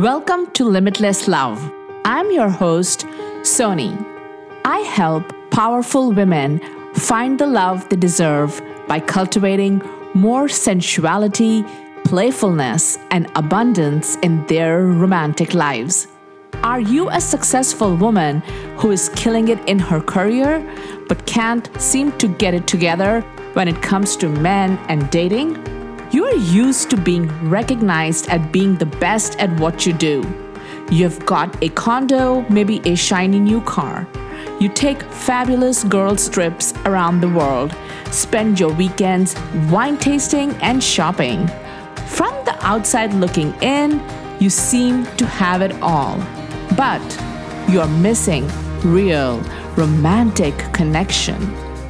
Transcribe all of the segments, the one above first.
Welcome to Limitless Love. I'm your host, Soni. I help powerful women find the love they deserve by cultivating more sensuality, playfulness, and abundance in their romantic lives. Are you a successful woman who is killing it in her career but can't seem to get it together when it comes to men and dating? You are used to being recognized at being the best at what you do. You've got a condo, maybe a shiny new car. You take fabulous girls' trips around the world, spend your weekends wine tasting and shopping. From the outside looking in, you seem to have it all. But you're missing real, romantic connection.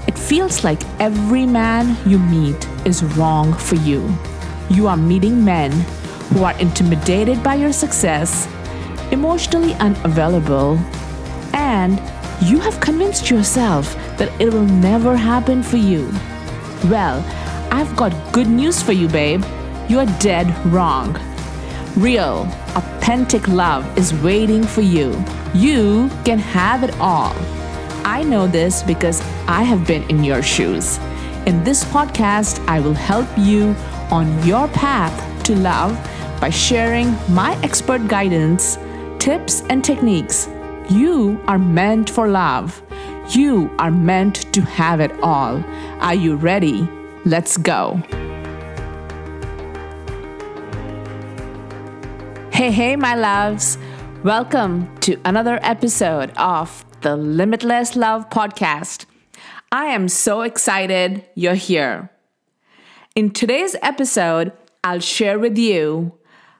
It feels like every man you meet is wrong for you. You are meeting men who are intimidated by your success, emotionally unavailable, and you have convinced yourself that it will never happen for you. Well, I've got good news for you, babe. You're dead wrong. Real, authentic love is waiting for you. You can have it all. I know this because I have been in your shoes. In this podcast, I will help you on your path to love by sharing my expert guidance, tips, and techniques. You are meant for love. You are meant to have it all. Are you ready? Let's go. Hey, hey, my loves. Welcome to another episode of the Limitless Love Podcast. I am so excited you're here. In today's episode, I'll share with you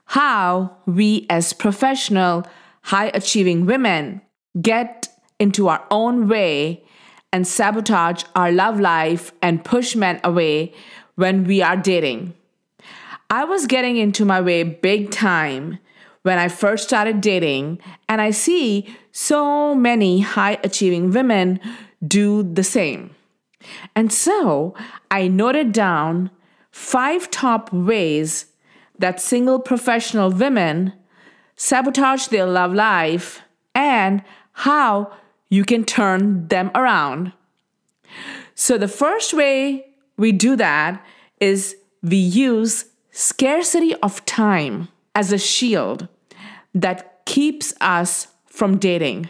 how we, as professional, high achieving women, get into our own way and sabotage our love life and push men away when we are dating. I was getting into my way big time when I first started dating, and I see so many high achieving women do the same. And so I noted down five top ways that single professional women sabotage their love life and how you can turn them around. So, the first way we do that is we use scarcity of time as a shield that keeps us from dating.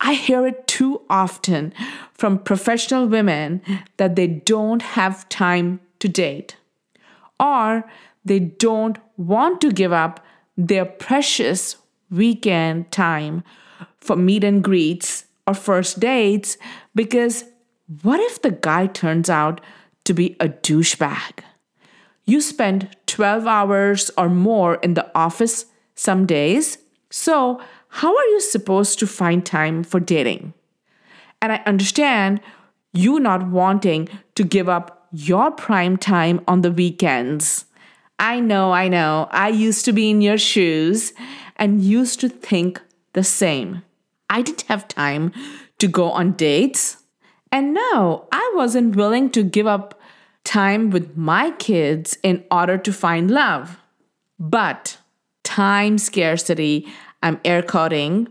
I hear it too often from professional women that they don't have time to date or they don't want to give up their precious weekend time for meet and greets or first dates because what if the guy turns out to be a douchebag? You spend 12 hours or more in the office some days, so how are you supposed to find time for dating? And I understand you not wanting to give up your prime time on the weekends. I know, I know, I used to be in your shoes and used to think the same. I didn't have time to go on dates. And no, I wasn't willing to give up time with my kids in order to find love. But time scarcity, I'm air quoting,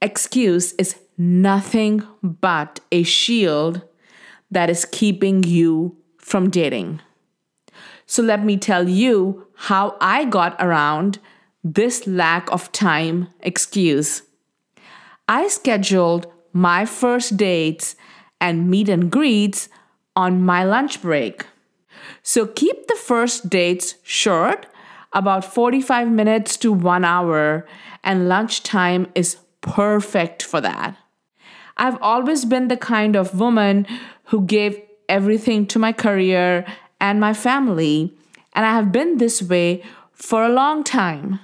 excuse is nothing but a shield that is keeping you from dating. So let me tell you how I got around this lack of time excuse. I scheduled my first dates and meet and greets on my lunch break. So keep the first dates short, about 45 minutes to one hour, and lunchtime is perfect for that. I've always been the kind of woman who gave everything to my career and my family, and I have been this way for a long time.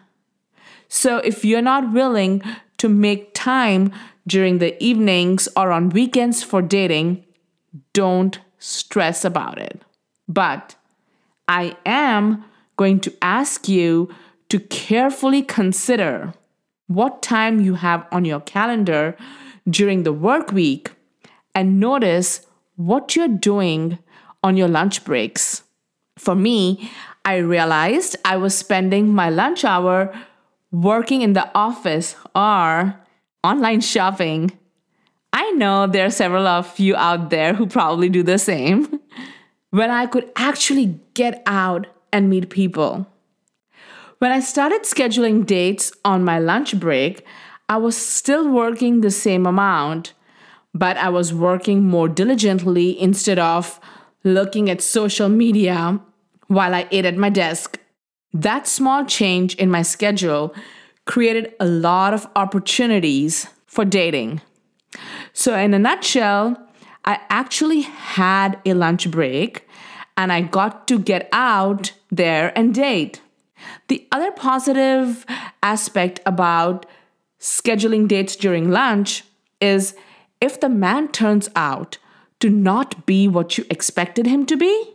So if you're not willing to make time during the evenings or on weekends for dating, don't stress about it. But I am going to ask you to carefully consider what time you have on your calendar during the work week and notice what you're doing on your lunch breaks. For me, I realized I was spending my lunch hour working in the office or online shopping. I know there are several of you out there who probably do the same. when I could actually get out and meet people. When I started scheduling dates on my lunch break, I was still working the same amount, but I was working more diligently instead of looking at social media while I ate at my desk. That small change in my schedule created a lot of opportunities for dating. So, in a nutshell, I actually had a lunch break and I got to get out there and date. The other positive aspect about scheduling dates during lunch is if the man turns out to not be what you expected him to be,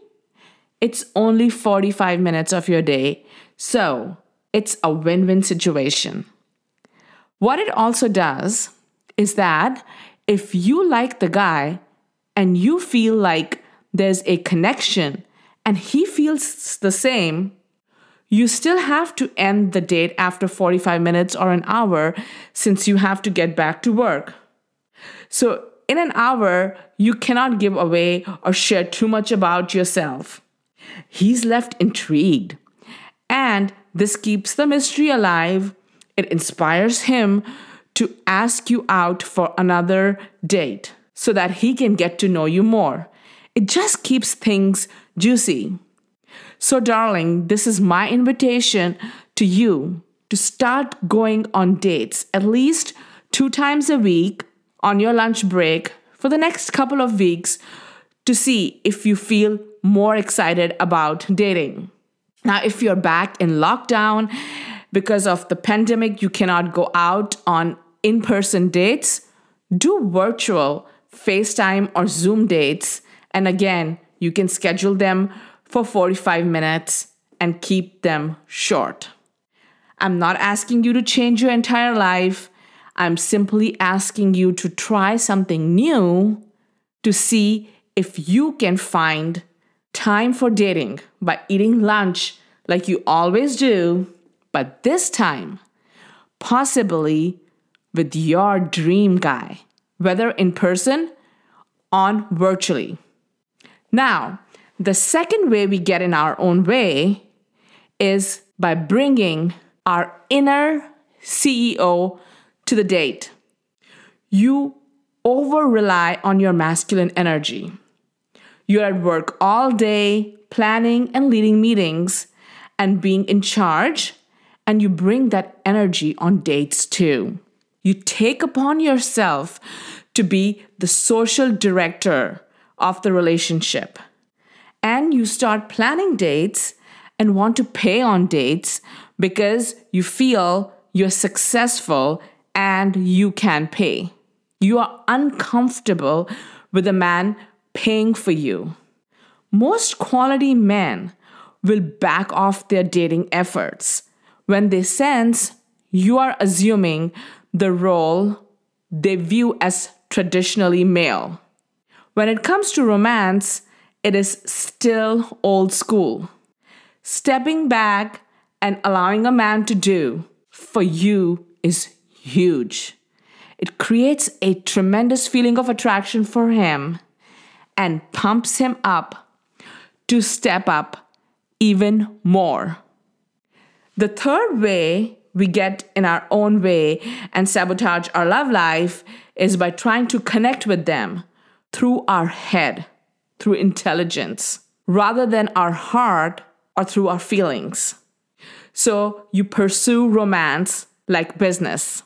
it's only 45 minutes of your day. So it's a win win situation. What it also does is that if you like the guy and you feel like there's a connection and he feels the same, you still have to end the date after 45 minutes or an hour since you have to get back to work. So, in an hour, you cannot give away or share too much about yourself. He's left intrigued. And this keeps the mystery alive. It inspires him to ask you out for another date so that he can get to know you more. It just keeps things juicy. So, darling, this is my invitation to you to start going on dates at least two times a week on your lunch break for the next couple of weeks to see if you feel more excited about dating. Now, if you're back in lockdown because of the pandemic, you cannot go out on in person dates, do virtual FaceTime or Zoom dates. And again, you can schedule them for 45 minutes and keep them short. I'm not asking you to change your entire life. I'm simply asking you to try something new to see if you can find time for dating by eating lunch like you always do, but this time, possibly with your dream guy, whether in person or virtually. Now, the second way we get in our own way is by bringing our inner CEO to the date. You over rely on your masculine energy. You're at work all day, planning and leading meetings and being in charge, and you bring that energy on dates too. You take upon yourself to be the social director of the relationship. And you start planning dates and want to pay on dates because you feel you're successful and you can pay. You are uncomfortable with a man paying for you. Most quality men will back off their dating efforts when they sense you are assuming the role they view as traditionally male. When it comes to romance, it is still old school. Stepping back and allowing a man to do for you is huge. It creates a tremendous feeling of attraction for him and pumps him up to step up even more. The third way we get in our own way and sabotage our love life is by trying to connect with them through our head, through intelligence, rather than our heart or through our feelings. So you pursue romance like business.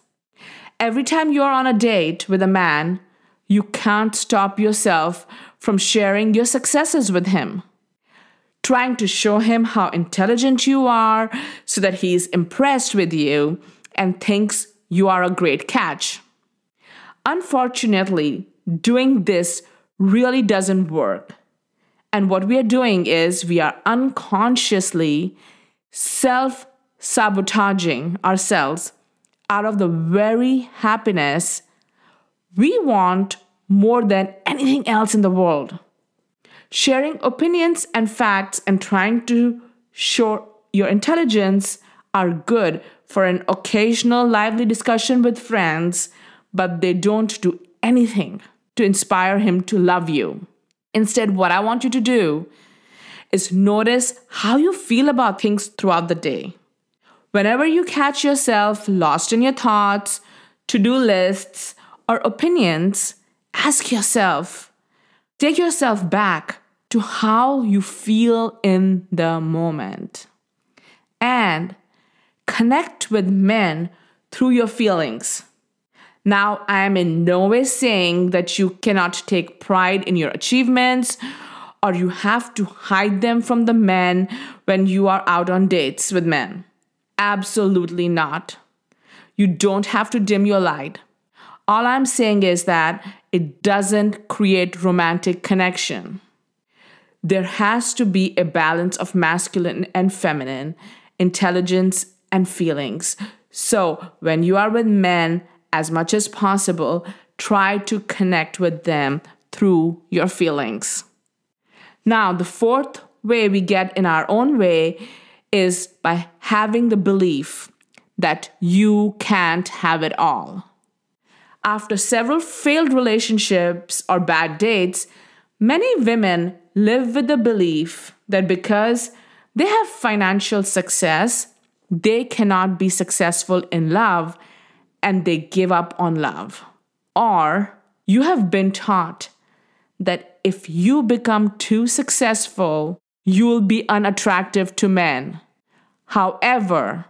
Every time you're on a date with a man, you can't stop yourself from sharing your successes with him trying to show him how intelligent you are so that he's impressed with you and thinks you are a great catch. Unfortunately, doing this really doesn't work. And what we are doing is we are unconsciously self sabotaging ourselves out of the very happiness we want more than anything else in the world sharing opinions and facts and trying to show your intelligence are good for an occasional lively discussion with friends, but they don't do anything to inspire him to love you. Instead, what I want you to do is notice how you feel about things throughout the day. Whenever you catch yourself lost in your thoughts, to do lists, or opinions, ask yourself, take yourself back to how you feel in the moment. And connect with men through your feelings. Now, I am in no way saying that you cannot take pride in your achievements or you have to hide them from the men when you are out on dates with men. Absolutely not. You don't have to dim your light. All I'm saying is that it doesn't create romantic connection. There has to be a balance of masculine and feminine, intelligence and feelings. So, when you are with men, as much as possible, try to connect with them through your feelings. Now, the fourth way we get in our own way is by having the belief that you can't have it all. After several failed relationships or bad dates, many women live with the belief that because they have financial success, they cannot be successful in love and they give up on love. Or you have been taught that if you become too successful, you'll be unattractive to men. However,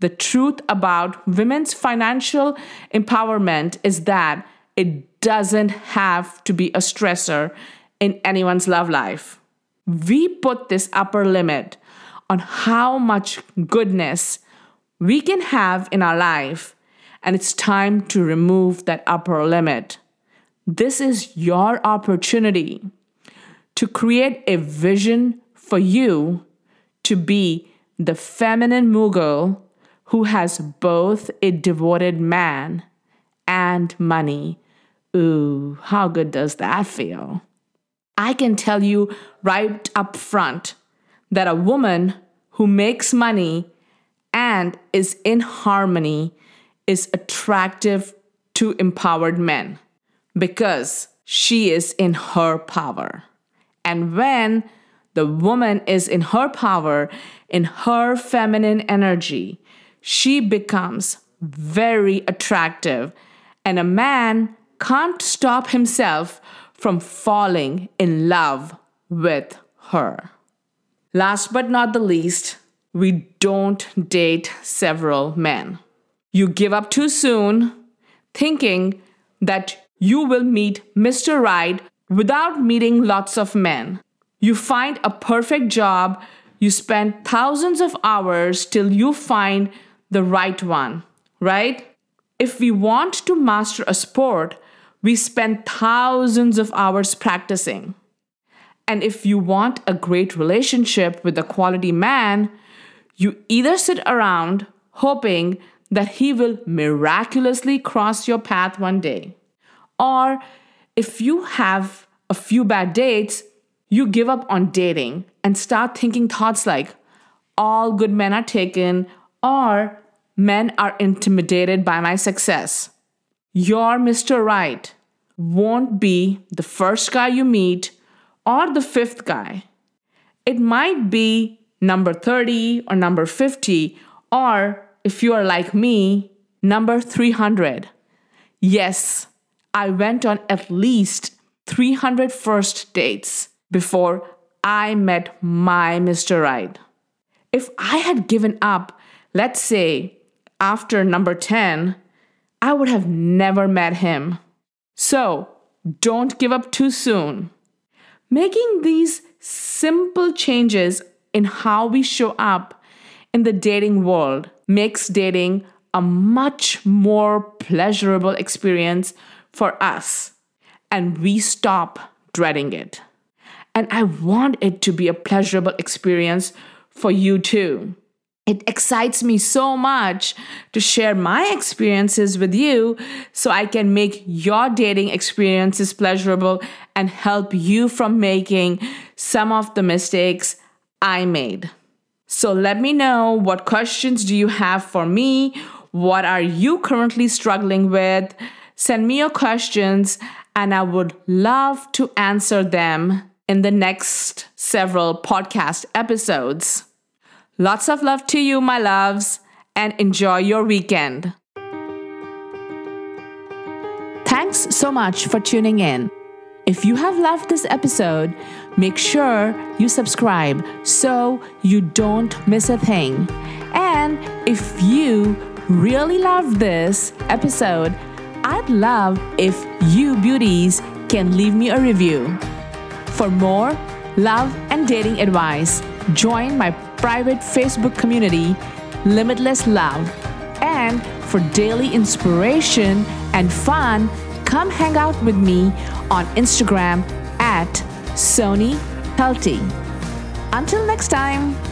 the truth about women's financial empowerment is that it doesn't have to be a stressor in anyone's love life. We put this upper limit on how much goodness we can have in our life, and it's time to remove that upper limit. This is your opportunity to create a vision for you to be the feminine mogul who has both a devoted man and money. Ooh, how good does that feel? I can tell you right up front that a woman who makes money and is in harmony is attractive to empowered men because she is in her power. And when the woman is in her power, in her feminine energy, she becomes very attractive, and a man can't stop himself from falling in love with her. Last but not the least, we don't date several men. You give up too soon, thinking that you will meet Mr. Right without meeting lots of men. You find a perfect job, you spend thousands of hours till you find the right one, right? If we want to master a sport, we spend thousands of hours practicing. And if you want a great relationship with a quality man, you either sit around hoping that he will miraculously cross your path one day, or if you have a few bad dates, you give up on dating and start thinking thoughts like, all good men are taken, or men are intimidated by my success. Your Mr. Right won't be the first guy you meet or the fifth guy. It might be number 30 or number 50, or if you are like me, number 300. Yes, I went on at least 300 first dates before I met my Mr. Right. If I had given up, let's say, after number 10, I would have never met him. So, don't give up too soon. Making these simple changes in how we show up in the dating world makes dating a much more pleasurable experience for us, and we stop dreading it. And I want it to be a pleasurable experience for you too. It excites me so much to share my experiences with you so I can make your dating experiences pleasurable and help you from making some of the mistakes I made. So let me know what questions do you have for me? What are you currently struggling with? Send me your questions and I would love to answer them in the next several podcast episodes. Lots of love to you, my loves, and enjoy your weekend. Thanks so much for tuning in. If you have loved this episode, make sure you subscribe so you don't miss a thing. And if you really love this episode, I'd love if you beauties can leave me a review. For more love and dating advice, join my private Facebook community, Limitless Love. And for daily inspiration and fun, come hang out with me on Instagram at Soni Pelty. Until next time.